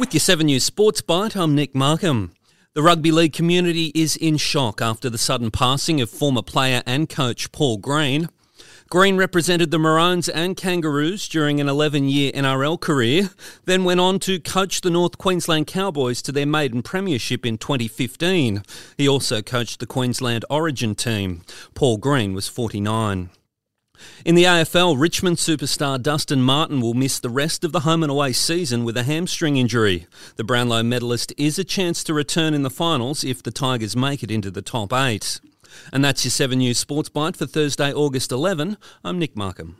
With your 7 News Sports Byte, I'm Nick Markham. The rugby league community is in shock after the sudden passing of former player and coach Paul Green. Green represented the Maroons and Kangaroos during an 11 year NRL career, then went on to coach the North Queensland Cowboys to their maiden premiership in 2015. He also coached the Queensland Origin team. Paul Green was 49. In the AFL, Richmond superstar Dustin Martin will miss the rest of the home and away season with a hamstring injury. The Brownlow medalist is a chance to return in the finals if the Tigers make it into the top eight. And that's your 7 News Sports Byte for Thursday, August 11. I'm Nick Markham.